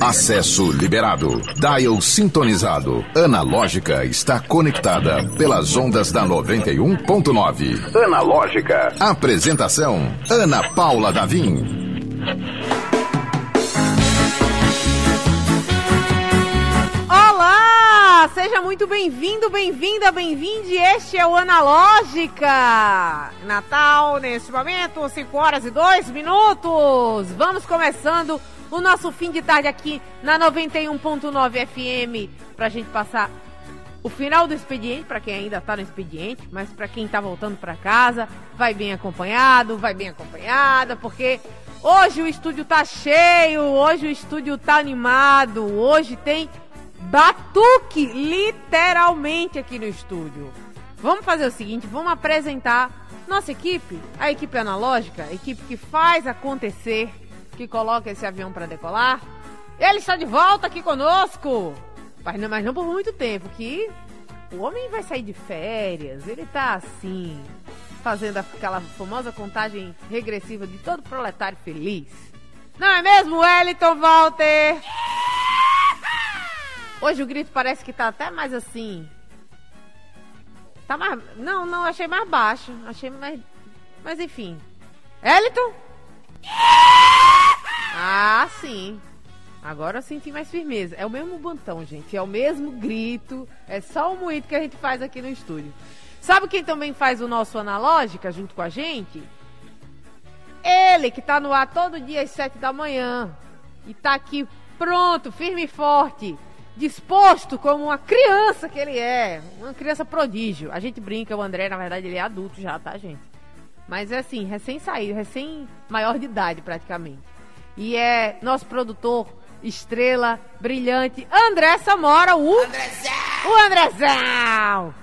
Acesso liberado. Dial sintonizado. Analógica está conectada pelas ondas da 91.9. Analógica. Apresentação: Ana Paula Davim. Olá! Seja muito bem-vindo, bem-vinda, bem-vinde. Este é o Analógica. Natal, neste momento, 5 horas e 2 minutos. Vamos começando o nosso fim de tarde aqui na 91.9 FM pra gente passar o final do expediente, para quem ainda tá no expediente, mas para quem tá voltando para casa, vai bem acompanhado, vai bem acompanhada, porque hoje o estúdio tá cheio, hoje o estúdio tá animado, hoje tem batuque, literalmente aqui no estúdio. Vamos fazer o seguinte, vamos apresentar nossa equipe, a equipe analógica, a equipe que faz acontecer, que coloca esse avião para decolar. Ele está de volta aqui conosco, mas não, mas não por muito tempo, que o homem vai sair de férias, ele tá assim, fazendo aquela famosa contagem regressiva de todo proletário feliz. Não é mesmo, Wellington Walter? Hoje o grito parece que tá até mais assim. Tá mais. Não, não, achei mais baixo. Achei mais. Mas enfim. Eliton? Ah, sim. Agora eu senti mais firmeza. É o mesmo bantão, gente. É o mesmo grito. É só o moído que a gente faz aqui no estúdio. Sabe quem também faz o nosso analógica junto com a gente? Ele que tá no ar todo dia às sete da manhã. E tá aqui pronto, firme e forte disposto como uma criança que ele é, uma criança prodígio. A gente brinca, o André, na verdade, ele é adulto já, tá, gente? Mas é assim, recém-saído, recém-maior de idade praticamente. E é nosso produtor, estrela, brilhante, André Samora, o... Andrezão! O Andrezão!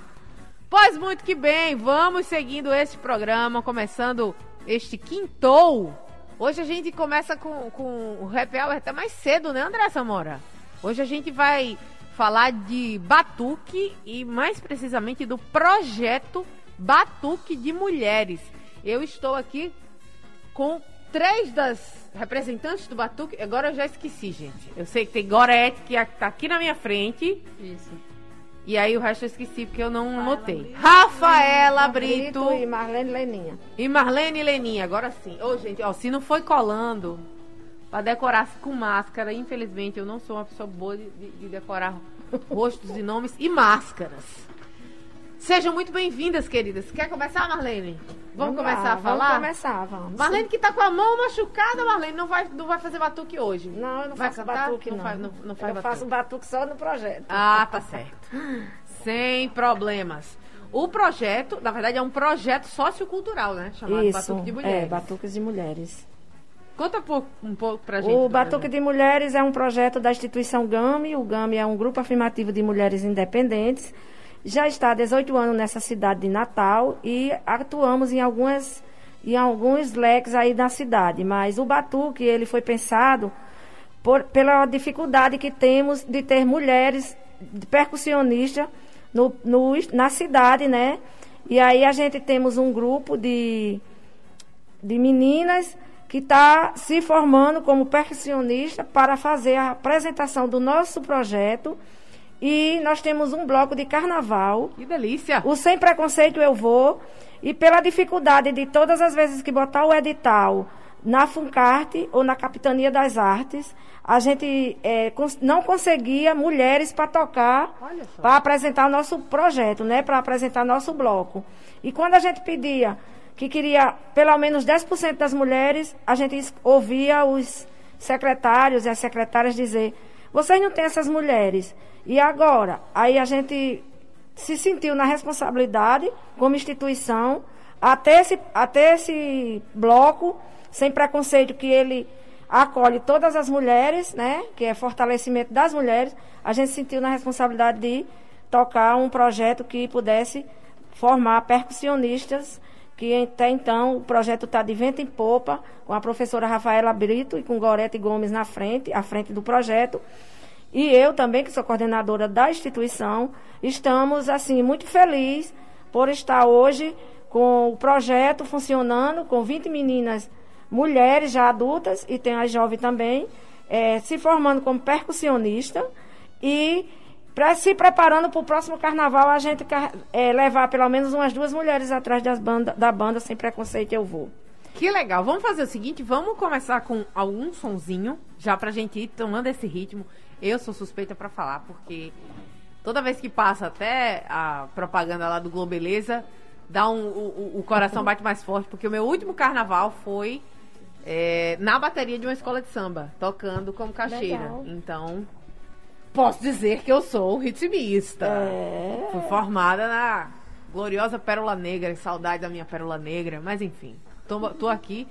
Pois muito que bem, vamos seguindo esse programa, começando este quintou. Hoje a gente começa com, com o Happy Hour até mais cedo, né, André Samora? Hoje a gente vai falar de Batuque e mais precisamente do projeto Batuque de Mulheres. Eu estou aqui com três das representantes do Batuque. Agora eu já esqueci, gente. Eu sei que tem Gorete que está aqui na minha frente. Isso. E aí o resto eu esqueci porque eu não anotei. Rafaela Brito. Brito e Marlene Leninha. E Marlene Leninha, agora sim. Ô, gente, ó, se não foi colando para decorar com máscara, infelizmente eu não sou uma pessoa boa de, de, de decorar rostos e nomes e máscaras. Sejam muito bem-vindas, queridas. Quer começar, Marlene? Vamos, Vamos lá, começar a falar? Vamos começar, vamos. Marlene que tá com a mão machucada, Marlene, não vai, não vai fazer batuque hoje. Não, eu não vai faço cantar? batuque, não. Não faz, não, não faz eu batuque. faço batuque só no projeto. Ah, tá certo. Sem problemas. O projeto, na verdade, é um projeto sociocultural, né? Chamado Isso, Batuque de Mulheres. é, Batuques de Mulheres. Conta um pouco, um pouco pra gente. O Batuque de Mulheres é um projeto da instituição GAMI. O GAMI é um grupo afirmativo de mulheres independentes. Já está há 18 anos nessa cidade de Natal e atuamos em algumas em alguns leques aí da cidade. Mas o Batuque, ele foi pensado por, pela dificuldade que temos de ter mulheres percussionistas no, no, na cidade, né? E aí a gente temos um grupo de, de meninas que está se formando como percussionista para fazer a apresentação do nosso projeto. E nós temos um bloco de carnaval. Que delícia! O Sem Preconceito Eu Vou. E pela dificuldade de todas as vezes que botar o edital na Funcarte ou na Capitania das Artes, a gente eh, cons- não conseguia mulheres para tocar, para apresentar nosso projeto, né? Para apresentar nosso bloco. E quando a gente pedia que queria pelo menos 10% das mulheres, a gente ouvia os secretários e as secretárias dizer: vocês não têm essas mulheres. E agora? Aí a gente se sentiu na responsabilidade, como instituição, até esse, até esse bloco, sem preconceito, que ele acolhe todas as mulheres, né? Que é fortalecimento das mulheres, a gente sentiu na responsabilidade de tocar um projeto que pudesse formar percussionistas, que até então o projeto está de vento em popa, com a professora Rafaela Brito e com Gorete Gomes na frente, à frente do projeto. E eu também, que sou coordenadora da instituição, estamos, assim, muito felizes por estar hoje com o projeto funcionando, com 20 meninas, mulheres já adultas, e tem as jovens também, é, se formando como percussionista e pra, se preparando para o próximo carnaval, a gente é, levar pelo menos umas duas mulheres atrás das banda, da banda Sem Preconceito Eu Vou. Que legal. Vamos fazer o seguinte, vamos começar com algum sonzinho, já pra gente ir tomando esse ritmo. Eu sou suspeita para falar, porque toda vez que passa até a propaganda lá do Globeleza, dá um, o, o coração bate mais forte, porque o meu último carnaval foi é, na bateria de uma escola de samba, tocando como caixeira. Legal. Então, posso dizer que eu sou ritmista. É. Fui formada na gloriosa Pérola Negra, saudade da minha Pérola Negra, mas enfim, tô, tô aqui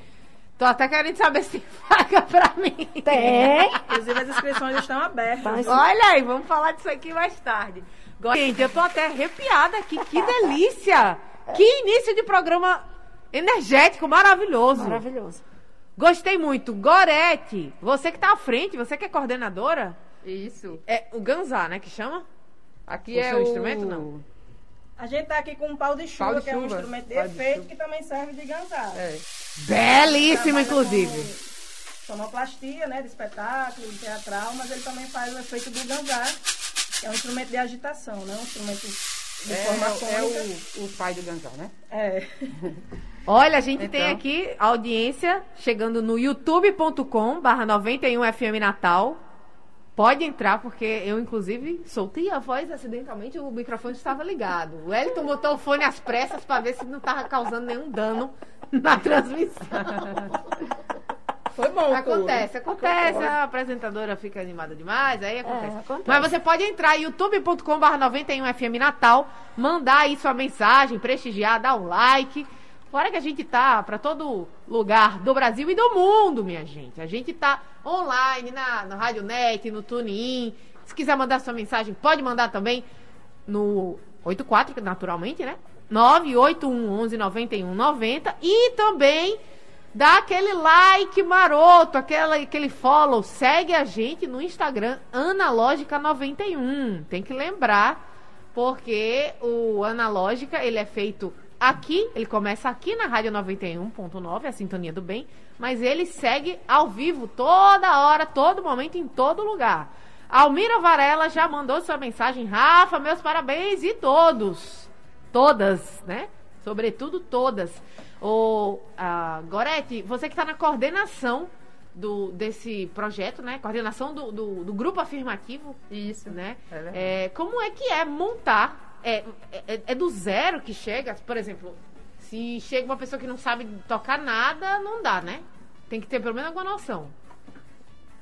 Tô até querendo saber se paga pra mim. Tem. Inclusive as inscrições estão abertas. Olha aí, vamos falar disso aqui mais tarde. Gente, eu tô até arrepiada aqui. Que delícia! Que início de programa energético, maravilhoso. Maravilhoso. Gostei muito. Gorete, você que tá à frente, você que é coordenadora? Isso. É o Ganzá, né, que chama? Aqui o é o instrumento, não? A gente tá aqui com um pau de chuva, pau de que chuva. é um instrumento de pau efeito de que também serve de ganzar. É. Belíssimo, inclusive. Sonoplastia, né, de espetáculo, de teatral, mas ele também faz o efeito do ganzar, que é um instrumento de agitação, né, um instrumento de é, forma É o, o pai do ganzar, né? É. Olha, a gente então... tem aqui audiência chegando no youtube.com barra 91FM Natal. Pode entrar, porque eu, inclusive, soltei a voz acidentalmente, o microfone estava ligado. O Elton botou o fone às pressas para ver se não estava causando nenhum dano na transmissão. Foi bom. Acontece, acontece. A apresentadora fica animada demais, aí acontece. É, acontece. Mas você pode entrar em youtube.com.br 91FM Natal, mandar aí sua mensagem, prestigiar, dar um like. Fora que a gente tá para todo lugar do Brasil e do mundo, minha gente. A gente tá online na, na Rádio Net, no TuneIn. Se quiser mandar sua mensagem, pode mandar também no 84, naturalmente, né? 981119190 e também dá aquele like maroto, aquela, aquele follow, segue a gente no Instagram analógica91. Tem que lembrar porque o analógica, ele é feito aqui, ele começa aqui na Rádio 91.9, a Sintonia do Bem, mas ele segue ao vivo toda hora, todo momento, em todo lugar. Almira Varela já mandou sua mensagem. Rafa, meus parabéns e todos. Todas, né? Sobretudo todas. O uh, Gorete, você que está na coordenação do, desse projeto, né? Coordenação do, do, do grupo afirmativo. Isso. Né? É, é como é que é montar é, é, é, do zero que chega, por exemplo, se chega uma pessoa que não sabe tocar nada, não dá, né? Tem que ter pelo menos alguma noção.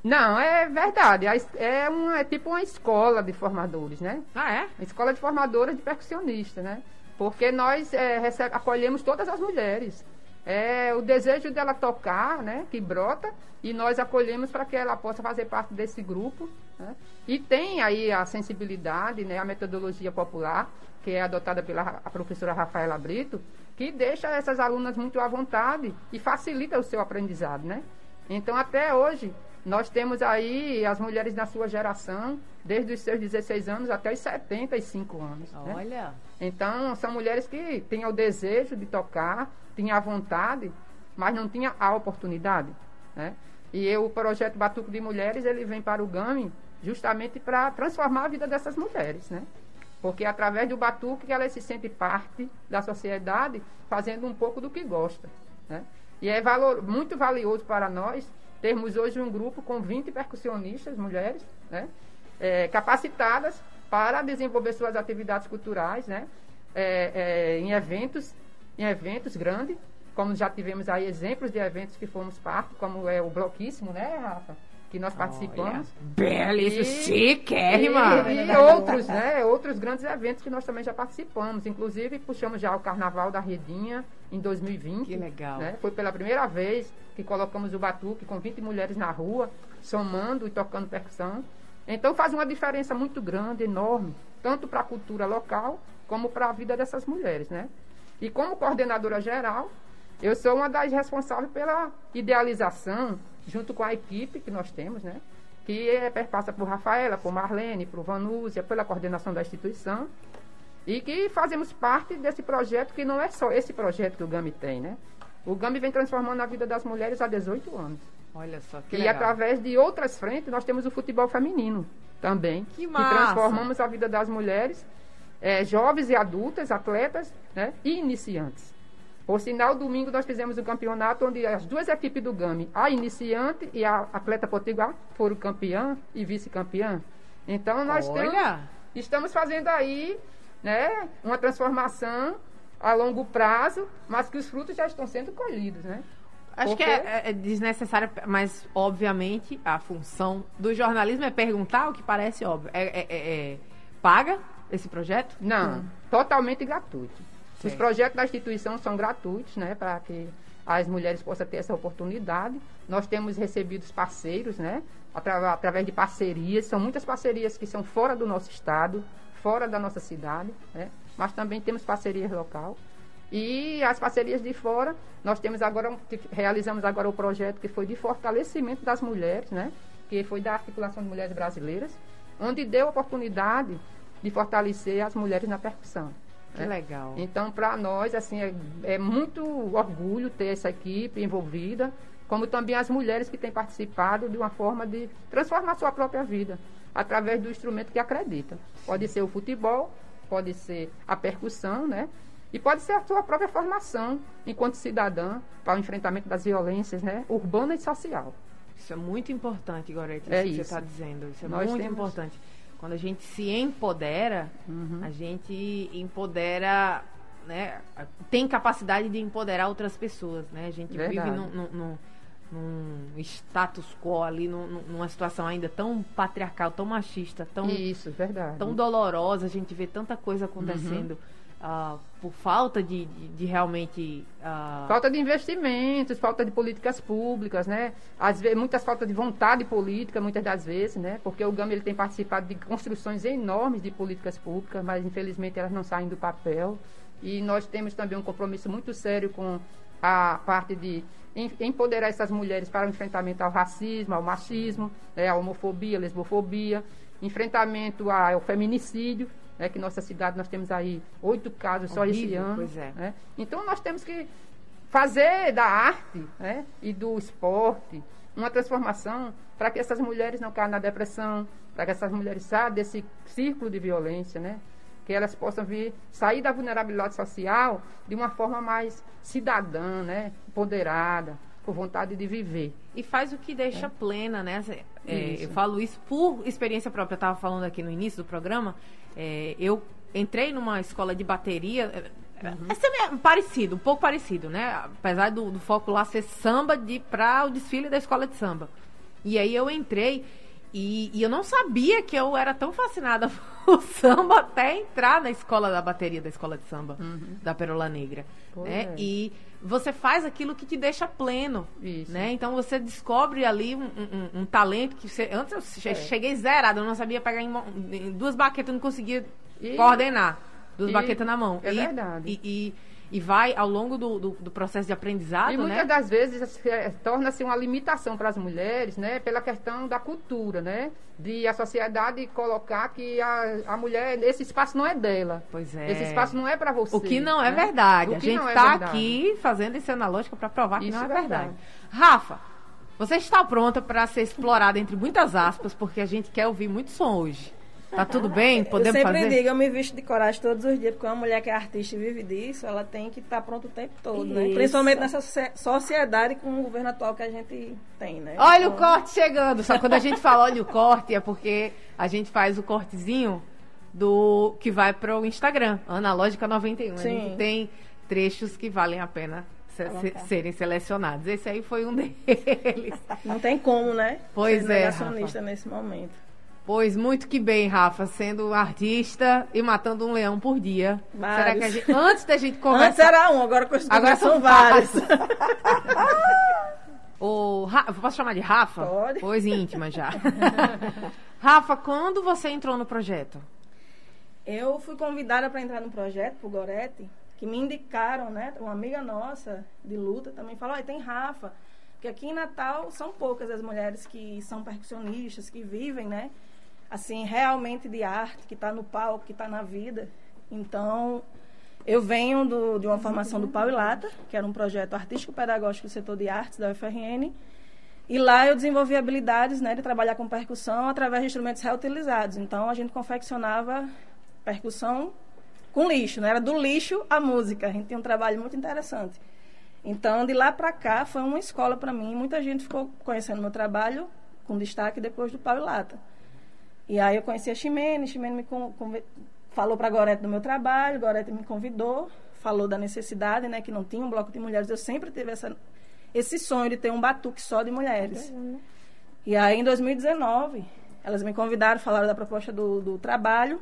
Não, é verdade. É, uma, é tipo uma escola de formadores, né? Ah, é? Uma escola de formadores de percussionistas, né? Porque nós é, recebe, acolhemos todas as mulheres. É o desejo dela tocar, né? Que brota. E nós acolhemos para que ela possa fazer parte desse grupo né? E tem aí a sensibilidade, né, a metodologia popular, que é adotada pela a professora Rafaela Brito, que deixa essas alunas muito à vontade e facilita o seu aprendizado. Né? Então, até hoje, nós temos aí as mulheres da sua geração, desde os seus 16 anos até os 75 anos. Né? Olha! Né? Então, são mulheres que têm o desejo de tocar, têm a vontade, mas não tinham a oportunidade. Né? E eu, o projeto Batuco de Mulheres, ele vem para o GAMI justamente para transformar a vida dessas mulheres, né? Porque é através do batuque que ela se sente parte da sociedade, fazendo um pouco do que gosta, né? E é valor, muito valioso para nós termos hoje um grupo com 20 percussionistas, mulheres, né? É, capacitadas para desenvolver suas atividades culturais, né? É, é, em eventos, em eventos grandes, como já tivemos aí exemplos de eventos que fomos parte, como é o Bloquíssimo, né, Rafa? que nós participamos. Belíssimo, chiquérrima. E, e outros, né? Outros grandes eventos que nós também já participamos. Inclusive, puxamos já o Carnaval da Redinha em 2020. Que legal. Né? Foi pela primeira vez que colocamos o batuque com 20 mulheres na rua, somando e tocando percussão. Então faz uma diferença muito grande, enorme, tanto para a cultura local como para a vida dessas mulheres, né? E como coordenadora geral, eu sou uma das responsáveis pela idealização, junto com a equipe que nós temos, né? Que é, perpassa por Rafaela, por Marlene, por Vanúzia, pela coordenação da instituição. E que fazemos parte desse projeto, que não é só esse projeto que o GAMI tem, né? O GAMI vem transformando a vida das mulheres há 18 anos. Olha só, que e legal. através de outras frentes, nós temos o futebol feminino também. Que massa. transformamos a vida das mulheres, eh, jovens e adultas, atletas né, e iniciantes. Por sinal, domingo nós fizemos um campeonato onde as duas equipes do GAMI, a iniciante e a atleta potiguar, foram campeã e vice-campeã. Então nós temos, estamos fazendo aí né, uma transformação a longo prazo, mas que os frutos já estão sendo colhidos, né? Acho Porque- que é, é desnecessário, mas obviamente a função do jornalismo é perguntar o que parece óbvio. É, é- é- é- paga esse projeto? Não, totalmente gratuito. Os Certo. projetos da instituição são gratuitos, né, para que as mulheres possam ter essa oportunidade. Nós temos recebido parceiros, né, atra- através de parcerias. São muitas parcerias que são fora do nosso estado, fora da nossa cidade, né, mas também temos parcerias local. E as parcerias de fora, nós temos agora, realizamos agora o projeto que foi de fortalecimento das mulheres, né? Que foi da Articulação de Mulheres Brasileiras, onde deu oportunidade de fortalecer as mulheres na percussão. Que né? legal. Então, para nós, assim, é, é muito orgulho ter essa equipe envolvida, como também as mulheres que têm participado de uma forma de transformar sua própria vida, através do instrumento que acredita. Pode ser o futebol, pode ser a percussão, né? E pode ser a sua própria formação enquanto cidadã para o enfrentamento das violências, né? Urbana e social. Isso é muito importante, Gorete, É isso que você está dizendo. Isso é Nós muito temos- importante. Quando a gente se empodera, Uhum. a gente empodera, né? Tem capacidade de empoderar outras pessoas, né? A gente Verdade. vive num, num- num- status quo ali, num- numa situação ainda tão patriarcal, tão machista, tão, Isso, verdade. tão dolorosa. A gente vê tanta coisa acontecendo Uhum. Ah, por falta de, de, de realmente. ah, Falta de investimentos, falta de políticas públicas, né? Às vezes, muitas falta de vontade política, muitas das vezes, né? Porque o GAM ele tem participado de construções enormes de políticas públicas, mas infelizmente elas não saem do papel. E nós temos também um compromisso muito sério com a parte de em- empoderar essas mulheres para o enfrentamento ao racismo, ao machismo, né? à homofobia, lesbofobia, enfrentamento ao feminicídio, né? que nossa cidade nós temos aí oito casos só esse Horrível, ano. pois é. né? Então nós temos que fazer da arte né, e do esporte uma transformação para que essas mulheres não caiam na depressão, para que essas mulheres saiam desse círculo de violência, né? Que elas possam vir sair da vulnerabilidade social de uma forma mais cidadã, né? Empoderada, com vontade de viver. E faz o que deixa plena, né? É, eu falo isso por experiência própria. Eu estava falando aqui no início do programa. É, eu entrei numa escola de bateria. é, É semi- parecido, um pouco parecido, né? Apesar do, do foco lá ser samba de para o desfile da escola de samba. E aí eu entrei e, e eu não sabia que eu era tão fascinada por samba até entrar na escola da bateria da escola de samba da Perola Negra, né? é. E você faz aquilo que te deixa pleno, Isso. né? Então você descobre ali um, um- um talento que você antes eu É. cheguei zerado, eu não sabia pegar em, em duas baquetas, eu não conseguia E- coordenar duas e- baquetas na mão. é e, verdade. E, e, e vai ao longo do, do, do processo de aprendizado, E muitas né? das vezes eh, torna-se uma limitação para as mulheres, né, pela questão da cultura, né, de a sociedade colocar que a, a mulher esse espaço não é dela. Pois é. Esse espaço não é para você. O que não é né? verdade. O A que gente é está verdade. aqui fazendo esse analógico para provar que Isso não é é verdade. verdade. Rafa, você está pronta para ser explorada entre muitas aspas, porque a gente quer ouvir muito som hoje. Tá tudo bem? Podemos eu sempre fazer? digo, eu me visto de coragem todos os dias, porque uma mulher que é artista e vive disso, ela tem que estar pronta o tempo todo, né? Isso. Principalmente nessa socie- sociedade com o governo atual que a gente tem, né? Olha o Então, corte chegando. Só quando a gente fala olha o corte, é porque a gente faz o cortezinho do que vai para o Instagram, Analógica 91. A Sim. gente tem trechos que valem a pena se- serem selecionados. Esse aí foi um deles. Não tem como, né? Pois Ser é, negacionista nesse momento. Pois muito que bem, Rafa, sendo artista e matando um leão por dia. Vários. Será que a gente, antes da gente Antes conversar, era um, agora Agora são vários. o Ra- posso chamar de Rafa? Pode. Pois íntima já. Rafa, quando você entrou no projeto? Eu fui convidada para entrar no projeto por Gorete, que me indicaram, né? Uma amiga nossa de luta também falou: "Olha, tem Rafa, porque aqui em Natal são poucas as mulheres que são percussionistas, que vivem, né? Assim, realmente de arte, que está no palco, que está na vida. Então, eu venho do- de uma formação do Pau e Lata, que era um projeto artístico-pedagógico do setor de artes da UFRN. E lá eu desenvolvi habilidades né, de trabalhar com percussão através de instrumentos reutilizados. Então a gente confeccionava percussão com lixo, né? era do lixo à música. A gente tinha um trabalho muito interessante. Então, de lá para cá, foi uma escola para mim. Muita gente ficou conhecendo meu trabalho, com destaque depois do Pau e Lata. E aí eu conheci a Ximene, Ximene me falou para a Gorete do meu trabalho, Gorete me convidou, falou da necessidade, né, que não tinha um bloco de mulheres. Eu sempre tive essa, esse sonho de ter um batuque só de mulheres. Uhum. E aí, em 2019, elas me convidaram, falaram da proposta do, do trabalho.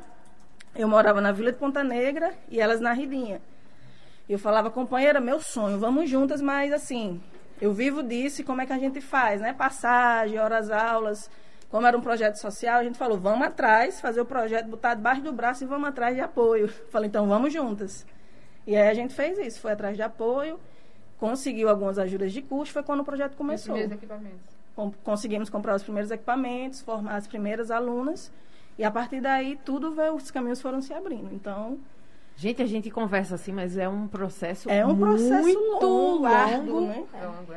Eu morava na Vila de Ponta Negra e elas na Ridinha. E eu falava, companheira, meu sonho, vamos juntas, mas assim, eu vivo disso e como é que a gente faz, né? Passagem, horas aulas. Como era um projeto social, a gente falou, vamos atrás, fazer o projeto, botar debaixo do braço e vamos atrás de apoio. Falei, então vamos juntas. E aí a gente fez isso, foi atrás de apoio, conseguiu algumas ajudas de custo, foi quando o projeto começou. Os primeiros equipamentos. Conseguimos comprar os primeiros equipamentos, formar as primeiras alunas. E a partir daí, tudo veio, os caminhos foram se abrindo. Então, Gente, a gente conversa assim, mas é um processo é um processo muito longo, árduo, né?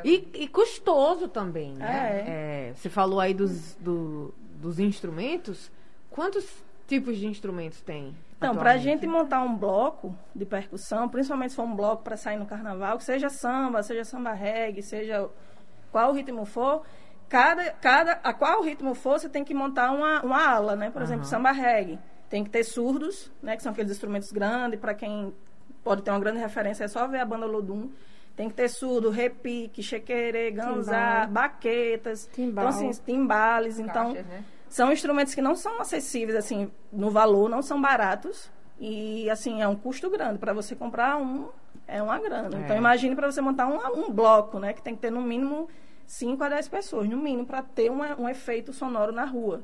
E, e, custoso também, né? É. É, você falou aí dos, do, dos instrumentos. Quantos tipos de instrumentos tem? Então, para a gente montar um bloco de percussão, principalmente se for um bloco para sair no carnaval, que seja samba, seja samba reggae, seja qual ritmo for, cada, cada, a qual ritmo for, você tem que montar uma, uma ala, né? Por uhum. exemplo, samba reggae. Tem que ter surdos, né? Que são aqueles instrumentos grandes, para quem pode ter uma grande referência, é só ver a banda Lodum. Tem que ter surdo, repique, chequerê, ganzá, baquetas. Timbal. Então, assim, timbales. Então, né? são instrumentos que não são acessíveis, assim, no valor, não são baratos. E, assim, é um custo grande. Para você comprar um, é uma grana. É. Então, imagine para você montar um, um bloco, né? Que tem que ter, no mínimo, 5 a 10 pessoas, no mínimo, para ter uma, um efeito sonoro na rua.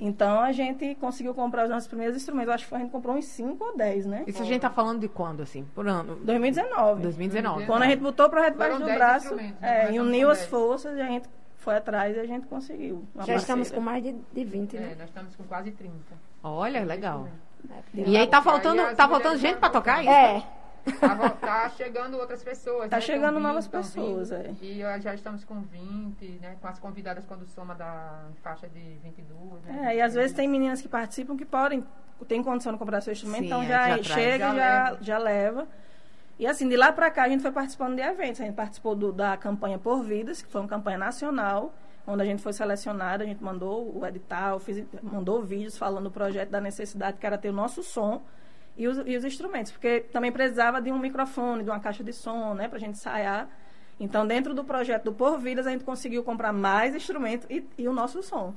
Então a gente conseguiu comprar os nossos primeiros instrumentos. Acho que a gente comprou uns 5 ou 10, né? Isso a gente tá falando de quando, assim? Por ano? 2019. 2019. Quando a gente botou o projeto debaixo do braço né? é, e uniu as forças, a gente foi atrás e a gente conseguiu. Já parceira. estamos com mais de, de 20, né? É, nós estamos com quase 30. Olha, legal. É, e aí tá faltando, tá faltando gente para tocar isso? É. Tá, chegando outras pessoas. Tá né? chegando novas pessoas, é. E já estamos com 20, né? Com as convidadas quando soma da faixa de 22, né? É, e às vezes tem meninas que participam que podem, tem condição de comprar seu instrumento, Sim, então é, já, já chega já, já, leva. já leva. E assim, de lá para cá a gente foi participando de eventos. A gente participou do, da campanha Por Vidas, que foi uma campanha nacional, onde a gente foi selecionada, a gente mandou o edital, fiz, mandou vídeos falando do projeto, da necessidade que era ter o nosso som e os, e os instrumentos, porque também precisava de um microfone, de uma caixa de som, né, para a gente ensaiar. Então, dentro do projeto do Por Vidas, a gente conseguiu comprar mais instrumentos e, e o nosso som.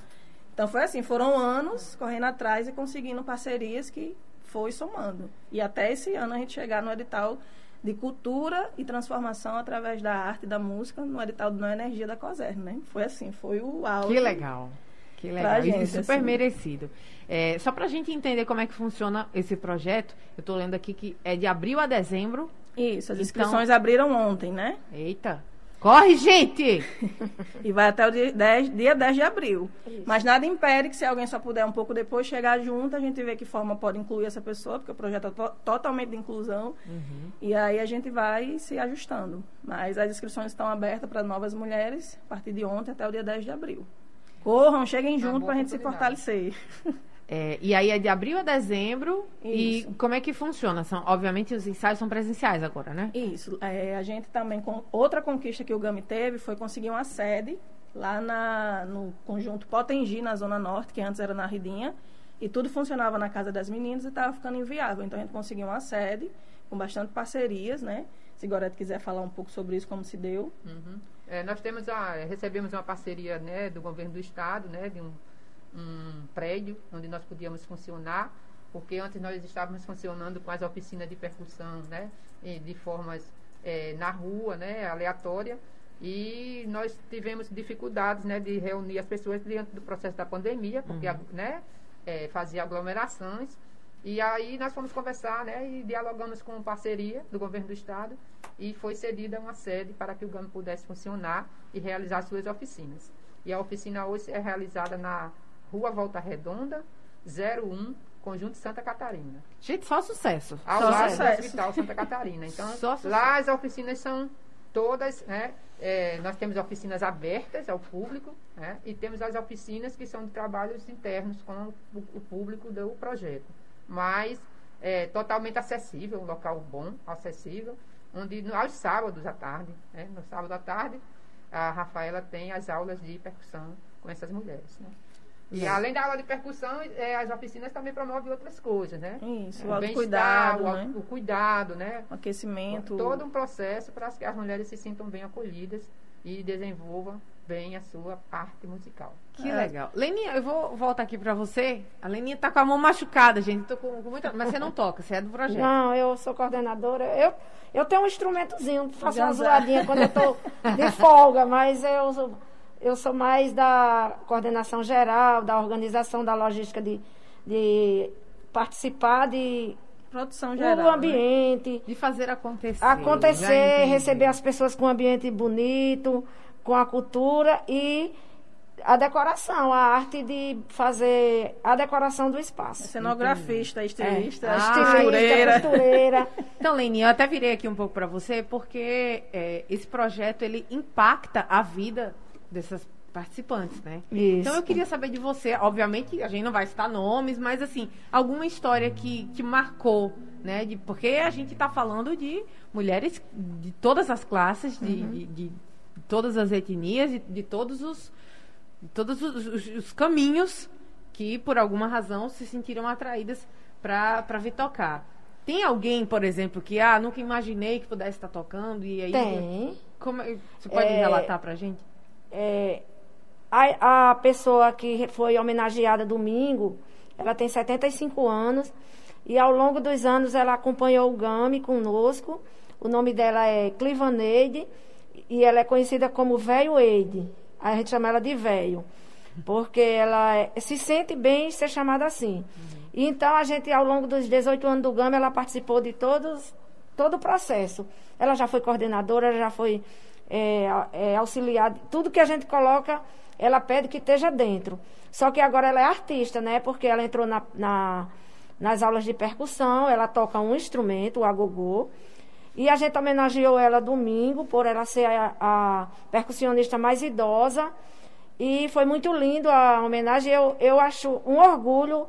Então, foi assim, foram anos correndo atrás e conseguindo parcerias que foi somando. E até esse ano a gente chegar no edital de cultura e transformação através da arte e da música no edital do Não Energia da COSER, né? Foi assim, foi o auge. Que legal. Que legal. Gente, e super assim. merecido. É, só para a gente entender como é que funciona esse projeto, eu estou lendo aqui que é de abril a dezembro. Isso, as então... inscrições abriram ontem, né? Eita! Corre, gente! e vai até o dia 10, dia 10 de abril. Isso. Mas nada impede que se alguém só puder um pouco depois chegar junto, a gente vê que forma pode incluir essa pessoa, porque o projeto é to totalmente de inclusão. Uhum. E aí a gente vai se ajustando. Mas as inscrições estão abertas para novas mulheres a partir de ontem até o dia 10 de abril. Corram, cheguem junto para a gente se fortalecer. É, e aí é de abril a dezembro. Isso. E como é que funciona? São, obviamente os ensaios são presenciais agora, né? Isso. É, a gente também, com, outra conquista que o GAMI teve foi conseguir uma sede lá na, no conjunto Potengi, na Zona Norte, que antes era na Ridinha. E tudo funcionava na casa das meninas e estava ficando inviável. Então a gente conseguiu uma sede com bastante parcerias, né? Se Gorete quiser falar um pouco sobre isso, como se deu. Uhum. É, nós temos a, recebemos uma parceria né, do governo do estado, né, de um, um prédio onde nós podíamos funcionar, porque antes nós estávamos funcionando com as oficinas de percussão, né, de formas é, na rua, né, aleatória, e nós tivemos dificuldades, né, de reunir as pessoas diante do processo da pandemia, porque, uhum. né, é, fazia aglomerações, e aí nós fomos conversar, né, e dialogamos com parceria do governo do estado e foi cedida uma sede para que o GAM pudesse funcionar e realizar suas oficinas. E a oficina hoje é realizada na Rua Volta Redonda, 01, Conjunto Santa Catarina. Gente, só sucesso. Ao só lado sucesso. do Hospital Santa Catarina. Então, lá as oficinas são todas, né, é, nós temos oficinas abertas ao público né, e temos as oficinas que são de trabalhos internos com o, o público do projeto. Mas é totalmente acessível, um local bom, acessível, onde aos sábados à tarde, né, no sábado à tarde, a Rafaela tem as aulas de percussão com essas mulheres. Né? E além da aula de percussão, é, as oficinas também promovem outras coisas, né? Isso, É, o autocuidado, o, né? o cuidado, né? O aquecimento. Todo um processo para que as mulheres se sintam bem acolhidas e desenvolvam bem a sua arte musical. Que legal. Leninha, eu vou voltar aqui pra você. A Leninha tá com a mão machucada, gente. Tô com, com muita... Mas você não toca, você é do projeto. Não, eu sou coordenadora. Eu, eu tenho um instrumentozinho, faço uma zoadinha quando eu tô de folga, mas eu sou, eu sou mais da coordenação geral, da organização da logística de, de participar de Produção o geral. né? ambiente, De fazer acontecer. Acontecer, receber as pessoas com um ambiente bonito, com a cultura e a decoração, a arte de fazer a decoração do espaço. Cenografista, estilista, É. Ah, costureira. Estilista, costureira. Então, Leninha, eu até virei aqui um pouco pra você, porque é, esse projeto, ele impacta a vida dessas participantes, né? Isso. Então, eu queria saber de você, obviamente, a gente não vai citar nomes, mas, assim, alguma história que, que marcou, né? De, porque a gente tá falando de mulheres de todas as classes, de, de- de todas as etnias, de, de todos os de todos os, os- os caminhos que, por alguma razão, se sentiram atraídas para vir tocar. Tem alguém, por exemplo, que, ah, nunca imaginei que pudesse estar tocando e aí... Tem. Como, você pode É, relatar pra gente? É, a, a pessoa que foi homenageada domingo, ela tem 75 anos e ao longo dos anos ela acompanhou o GAMI conosco. O nome dela é Clivaneide e ela é conhecida como Velho Eide. A gente chama ela de Velho, porque ela é- se sente bem em ser chamada assim. E então a gente, ao longo dos 18 anos do GAMI, ela participou de todos todo o processo. Ela já foi coordenadora, ela já foi é, é. Tudo que a gente coloca, ela pede que esteja dentro. Só que agora ela é artista, né? Porque ela entrou na, na- nas aulas de percussão, ela toca um instrumento, o agogô. E a gente homenageou ela domingo, por ela ser a, a percussionista mais idosa. E foi muito lindo a homenagem. Eu, eu acho um orgulho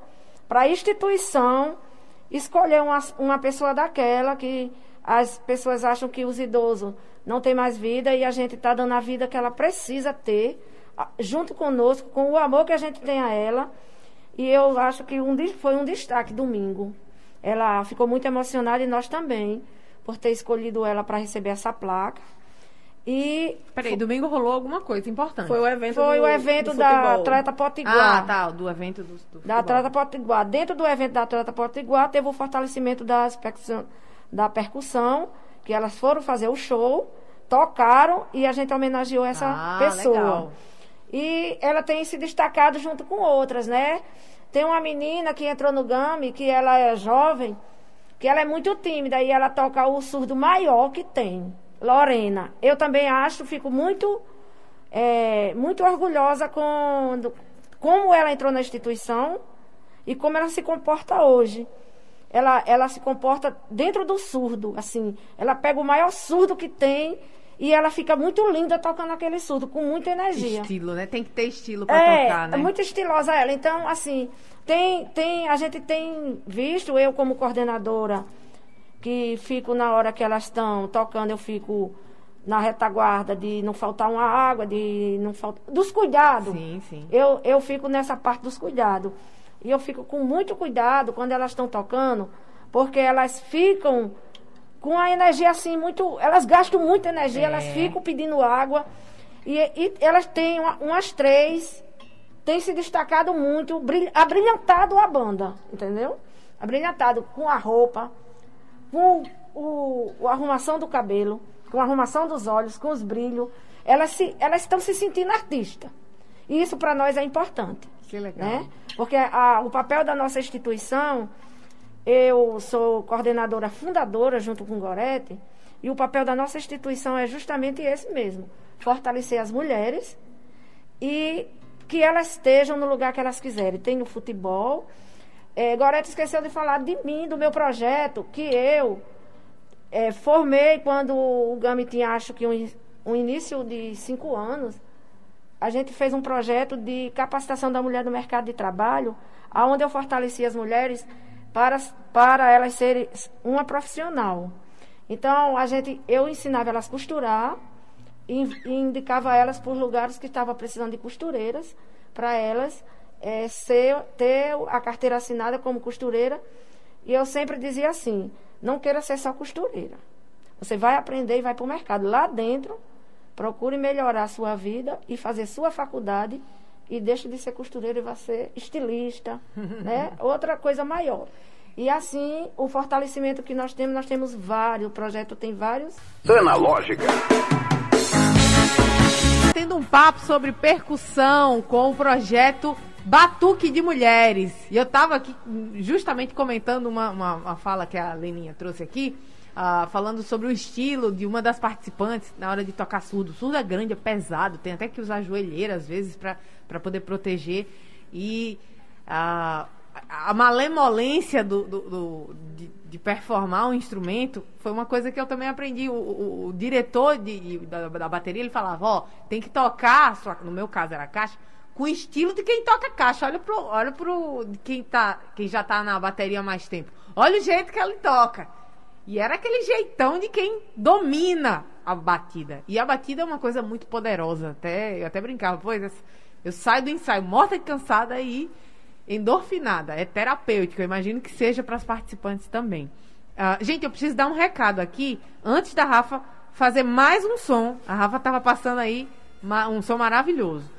para a instituição escolher uma, uma pessoa daquela que as pessoas acham que os idosos não têm mais vida e a gente está dando a vida que ela precisa ter, junto conosco, com o amor que a gente tem a ela. E eu acho que um, foi um destaque domingo. Ela ficou muito emocionada e nós também, por ter escolhido ela para receber essa placa. E Peraí, domingo rolou alguma coisa importante. Foi o evento foi do, o evento do da. Atleta Potiguar. Ah, tá, do evento do, do Da. Atleta Potiguar. Dentro do evento da Atleta Potiguar, teve o fortalecimento das percussão, da percussão, que elas foram fazer o show, tocaram e a gente homenageou essa Ah, pessoa. legal. E ela tem se destacado junto com outras, né? Tem uma menina que entrou no GAMI, que ela é jovem, que ela é muito tímida e ela toca o surdo maior que tem. Lorena. Eu também acho, fico muito, é, muito orgulhosa com do- como ela entrou na instituição e como ela se comporta hoje. Ela, ela se comporta dentro do surdo, assim. Ela pega o maior surdo que tem e ela fica muito linda tocando aquele surdo, com muita energia. Estilo, né? Tem que ter estilo pra É, tocar, né? é muito estilosa ela. Então, assim, tem, tem, a gente tem visto, eu como coordenadora, que fico na hora que elas estão tocando, eu fico na retaguarda de não faltar uma água, de não faltar. Dos cuidados. Sim, sim. Eu, eu fico nessa parte dos cuidados. E eu fico com muito cuidado quando elas estão tocando, porque elas ficam com a energia assim muito. Elas gastam muita energia, É. elas ficam pedindo água. E, e elas têm uma- umas três, têm se destacado muito, brilh- abrilhantado a banda, entendeu? Abrilhantado com a roupa, com o, o- a arrumação do cabelo, com a arrumação dos olhos, com os brilhos. Elas, se, elas estão se sentindo artista. E isso para nós é importante. Que legal. Né? Porque a- o papel da nossa instituição, eu sou coordenadora fundadora junto com Gorete, e o papel da nossa instituição é justamente esse mesmo: fortalecer as mulheres e que elas estejam no lugar que elas quiserem. Tem o futebol. É, Gorete esqueceu de falar de mim, do meu projeto, que eu é, formei quando o Gami tinha, acho que uns um início de cinco anos, a gente fez um projeto de capacitação da mulher no mercado de trabalho, onde eu fortaleci as mulheres para, para elas serem uma profissional. Então, a gente, eu ensinava elas a costurar e, e indicava elas por lugares que estavam precisando de costureiras, para elas é, ser, ter a carteira assinada como costureira. E eu sempre dizia assim: não queira ser só costureira. Você vai aprender e vai para o mercado. Lá dentro, procure melhorar a sua vida e fazer sua faculdade e deixe de ser costureira e vá ser estilista, né? Outra coisa maior. E assim, o fortalecimento que nós temos, nós temos vários, o projeto tem vários. Analógica. Tendo um papo sobre percussão com o projeto Batuque de Mulheres. E eu estava aqui justamente comentando uma, uma, uma, fala que a Leninha trouxe aqui, uh, falando sobre o estilo de uma das participantes na hora de tocar surdo. Surdo é grande, é pesado, tem até que usar joelheira às vezes para poder proteger. E uh, a malemolência do, do, do de, de, performar um instrumento foi uma coisa que eu também aprendi. O, o, o diretor de, de, da, da, bateria, ele falava, ó, tem que tocar, só, no meu caso era caixa, com o estilo de quem toca caixa. Olha pro, olha pro quem, tá, quem já tá na bateria há mais tempo. Olha o jeito que ele toca. E era aquele jeitão de quem domina a batida. E a batida é uma coisa muito poderosa. Até, eu até brincava, pois eu saio do ensaio morta e cansada e endorfinada, é terapêutico. Eu imagino que seja para as participantes também. Uh, gente, eu preciso dar um recado aqui, antes da Rafa fazer mais um som. A Rafa estava passando aí um som maravilhoso.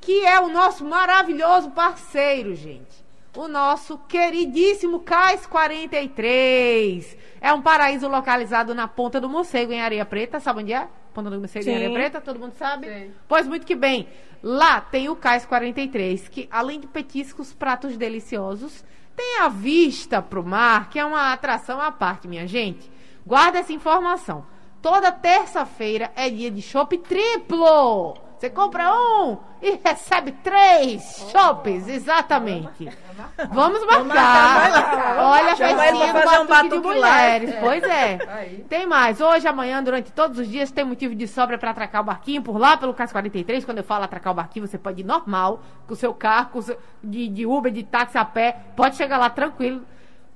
Que é o nosso maravilhoso parceiro, gente. O nosso queridíssimo Cais 43. É um paraíso localizado na Ponta do Morcego, em Areia Preta. Sabe onde é? Ponta do Morcego, Sim. em Areia Preta? Todo mundo sabe? Sim. Pois muito que bem. Lá tem o Cais 43, que além de petiscos, pratos deliciosos, tem a vista para o mar, que é uma atração à parte, minha gente. Guarda essa informação. Toda terça-feira é dia de chopp triplo. Você compra um e recebe três shoppings, exatamente. Vamos marcar. Olha a festinha do um batuque de mulheres. É. Pois é. Tem mais. Hoje, amanhã, durante todos os dias, tem motivo de sobra para atracar o barquinho por lá, pelo CAS 43. Quando eu falo atracar o barquinho, você pode ir normal, com o seu carro, com seu, de, de Uber, de táxi, a pé. Pode chegar lá tranquilo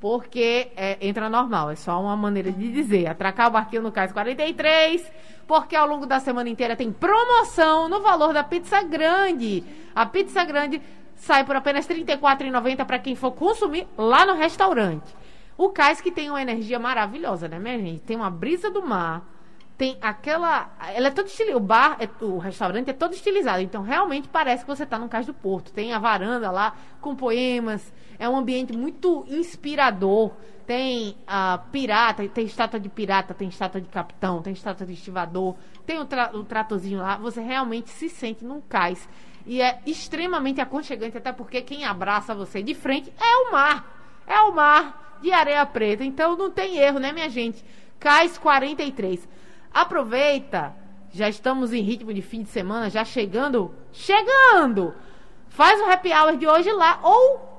porque é, entra normal. É só uma maneira de dizer. Atracar o barquinho no Cais 43, porque ao longo da semana inteira tem promoção no valor da pizza grande. A pizza grande sai por apenas R$ 34,90 para quem for consumir lá no restaurante. O Cais que tem uma energia maravilhosa, né, minha gente? Tem uma brisa do mar tem aquela. Ela é todo estilizada. O bar, é, o restaurante é todo estilizado. Então, realmente parece que você está no Cais do Porto. Tem a varanda lá com poemas. É um ambiente muito inspirador. Tem uh, pirata, tem estátua de pirata, tem estátua de capitão, tem estátua de estivador, tem o, tra o tratozinho lá. Você realmente se sente num cais. E é extremamente aconchegante, até porque quem abraça você de frente é o mar. É o mar de areia preta. Então não tem erro, né, minha gente? Cais 43. Aproveita, já estamos em ritmo de fim de semana, já chegando, chegando. Faz o happy hour de hoje lá ou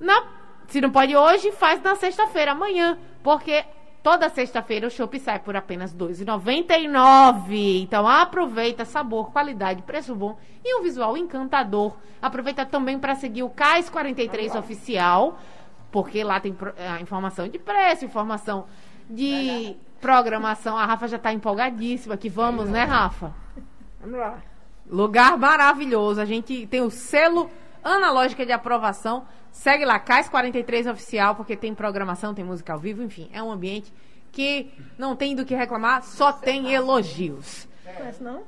na, se não pode hoje, faz na sexta-feira, amanhã, porque toda sexta-feira o shopping sai por apenas R$ 2,99. Então aproveita, sabor, qualidade, preço bom e um visual encantador. Aproveita também para seguir o Cais 43 oficial, porque lá tem a informação de preço, informação de programação. A Rafa já está empolgadíssima aqui. Vamos, né, Rafa? Vamos lá. Lugar maravilhoso. A gente tem o selo analógica de aprovação. Segue lá, CAIS 43 Oficial, porque tem programação, tem música ao vivo, enfim. É um ambiente que não tem do que reclamar, só tem elogios. Conhece não?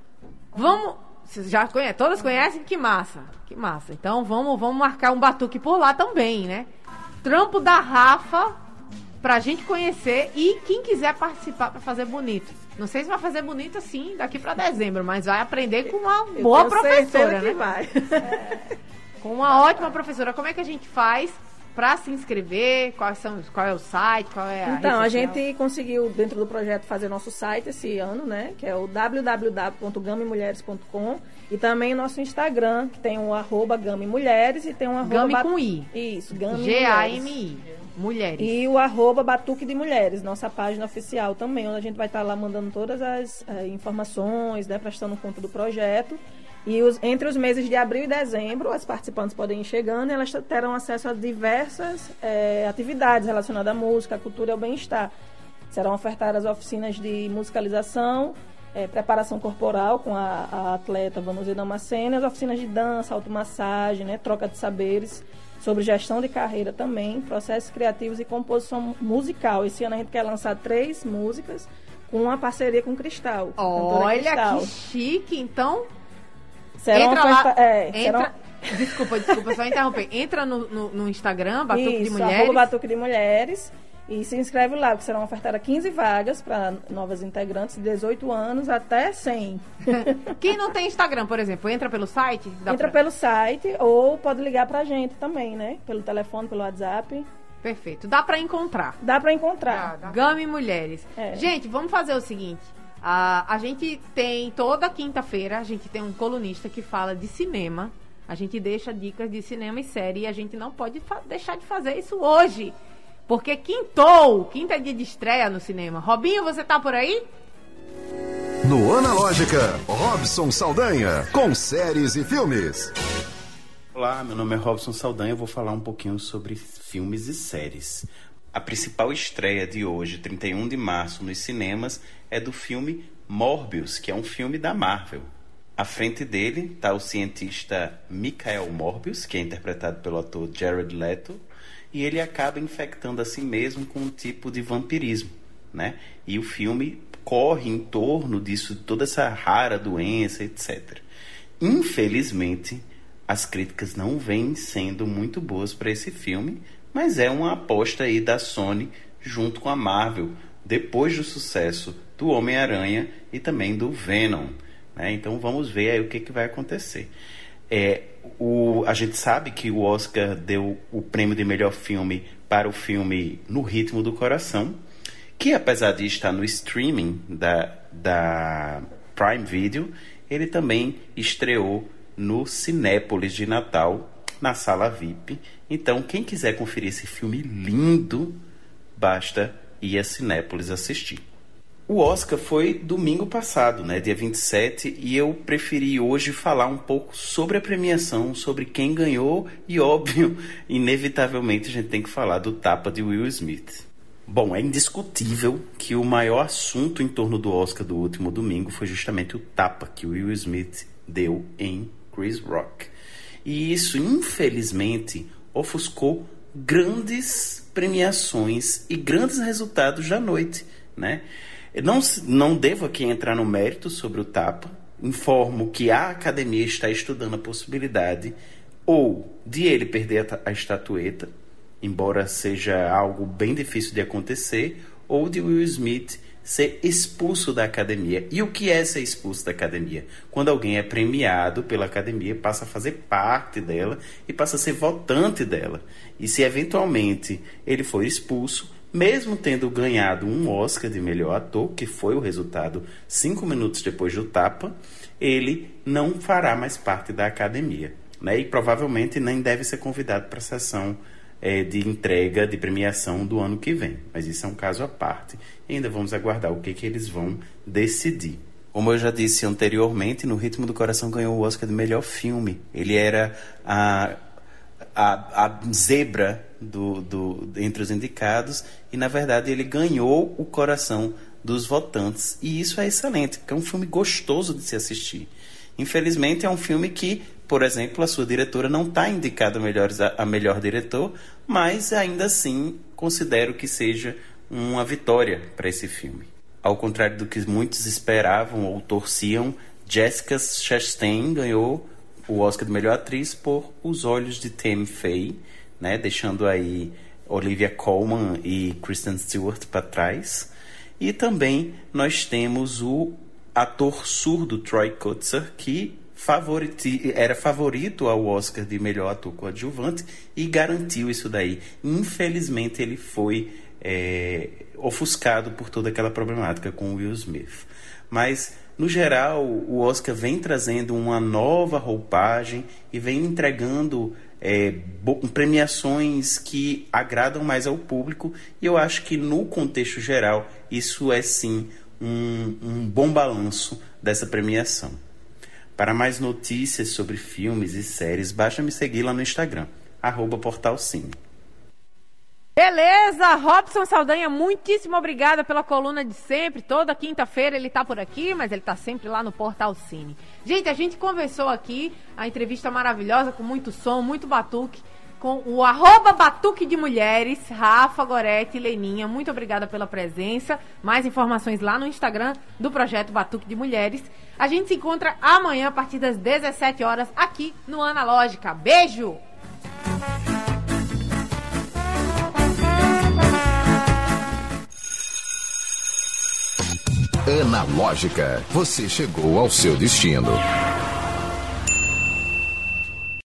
Vamos. Vocês já conhecem? Todas conhecem? Que massa. Que massa. Então vamos, vamos marcar um batuque por lá também, né? Trampo da Rafa pra gente conhecer e quem quiser participar para fazer bonito. Não sei se vai fazer bonito assim daqui para dezembro, mas vai aprender com uma boa professora, né? vai. É, com uma ótima professora. Como é que a gente faz para se inscrever? Quais são, qual é o site? Qual é a Então, a gente conseguiu dentro do projeto fazer nosso site esse ano, né? Que é o www.gamemulheres.com e também nosso Instagram, que tem o arroba Gami Mulheres e tem um arroba... Com I. Isso, Gami G-A-M-I. Mulheres. E o arroba Batuque de Mulheres, nossa página oficial também, onde a gente vai estar lá mandando todas as eh, informações, né, prestando conta do projeto. E os, entre os meses de abril e dezembro, as participantes podem ir chegando e elas terão acesso a diversas eh, atividades relacionadas à música, à cultura e ao bem-estar. Serão ofertadas oficinas de musicalização, eh, preparação corporal com a, a atleta Vanusa Damascene, as oficinas de dança, automassagem, né, troca de saberes sobre gestão de carreira também, processos criativos e composição musical. Esse ano a gente quer lançar três músicas com uma parceria com Cristal. Olha Cristal. que chique, então. Será entra uma lá, festa- é, entra, Desculpa, desculpa, só interromper. Entra no, no, no Instagram, Batuque de Isso, Mulheres. arroba Batuque de Mulheres. E se inscreve lá, porque serão ofertadas 15 vagas para novas integrantes de 18 anos até 100. Quem não tem Instagram, por exemplo, entra pelo site? Entra pra- pelo site ou pode ligar pra gente também, né? Pelo telefone, pelo WhatsApp. Perfeito. Dá pra encontrar. Dá pra encontrar. Dá, dá. Mulheres. É. Gente, vamos fazer o seguinte. A, a gente tem toda quinta-feira, a gente tem um colunista que fala de cinema. A gente deixa dicas de cinema e série e a gente não pode deixar de fazer isso hoje. Porque quintou, quinta é dia de estreia no cinema. Robinho, você tá por aí? No Analógica, Robson Saldanha, com séries e filmes. Olá, meu nome é Robson Saldanha. Eu vou falar um pouquinho sobre filmes e séries. A principal estreia de hoje, 31 de março, nos cinemas, é do filme Morbius, que é um filme da Marvel. À frente dele está o cientista Michael Morbius, que é interpretado pelo ator Jared Leto, e ele acaba infectando a si mesmo com um tipo de vampirismo, né? E o filme corre em torno disso, toda essa rara doença, etc. Infelizmente, as críticas não vêm sendo muito boas para esse filme, mas é uma aposta aí da Sony junto com a Marvel, depois do sucesso do Homem-Aranha e também do Venom. né? Então vamos ver aí o que, que vai acontecer. É, o, a gente sabe que o Oscar deu o prêmio de melhor filme para o filme No Ritmo do Coração, que apesar de estar no streaming da, da Prime Video, ele também estreou no Cinépolis de Natal, na sala VIP. Então, quem quiser conferir esse filme lindo, basta ir a Cinépolis assistir. O Oscar foi domingo passado, né, dia 27, e eu preferi hoje falar um pouco sobre a premiação, sobre quem ganhou e, óbvio, inevitavelmente a gente tem que falar do tapa de Will Smith. Bom, é indiscutível que o maior assunto em torno do Oscar do último domingo foi justamente o tapa que Will Smith deu em Chris Rock. E isso, infelizmente, ofuscou grandes premiações e grandes resultados da noite, né? Não, não devo aqui entrar no mérito sobre o tapa. Informo que a academia está estudando a possibilidade ou de ele perder a, a estatueta, embora seja algo bem difícil de acontecer, ou de Will Smith ser expulso da academia. E o que é ser expulso da academia? Quando alguém é premiado pela academia, passa a fazer parte dela e passa a ser votante dela. E se eventualmente ele for expulso, mesmo tendo ganhado um Oscar de melhor ator, que foi o resultado cinco minutos depois do tapa, ele não fará mais parte da academia. Né? E provavelmente nem deve ser convidado para a sessão eh, de entrega de premiação do ano que vem. Mas isso é um caso à parte. E ainda vamos aguardar o que, que eles vão decidir. Como eu já disse anteriormente, No Ritmo do Coração ganhou o Oscar de melhor filme. Ele era a a, a zebra do, do, entre os indicados e, na verdade, ele ganhou o coração dos votantes. E isso é excelente, porque é um filme gostoso de se assistir. Infelizmente, é um filme que, por exemplo, a sua diretora não está indicada a melhor, a melhor diretor, mas ainda assim considero que seja uma vitória para esse filme. Ao contrário do que muitos esperavam ou torciam, Jessica Chastain ganhou o Oscar de melhor atriz por Os Olhos de Tammy Faye, né, deixando aí Olivia Colman e Kristen Stewart para trás. E também nós temos o ator surdo Troy Kotzer, que favoriti era favorito ao Oscar de melhor ator coadjuvante e garantiu isso daí. Infelizmente ele foi é, ofuscado por toda aquela problemática com Will Smith. Mas no geral, o Oscar vem trazendo uma nova roupagem e vem entregando é, premiações que agradam mais ao público e eu acho que no contexto geral isso é sim um, um bom balanço dessa premiação. Para mais notícias sobre filmes e séries, basta me seguir lá no Instagram, arroba portalcine. Beleza, Robson Saldanha, muitíssimo obrigada pela coluna de sempre. Toda quinta-feira ele está por aqui, mas ele está sempre lá no Portal Cine. Gente, a gente conversou aqui, a entrevista maravilhosa, com muito som, muito batuque, com o arroba Batuque de Mulheres, Rafa, Gorete e Leninha. Muito obrigada pela presença. Mais informações lá no Instagram do projeto Batuque de Mulheres. A gente se encontra amanhã a partir das 17 horas aqui no Analógica. Beijo! Analógica, você chegou ao seu destino.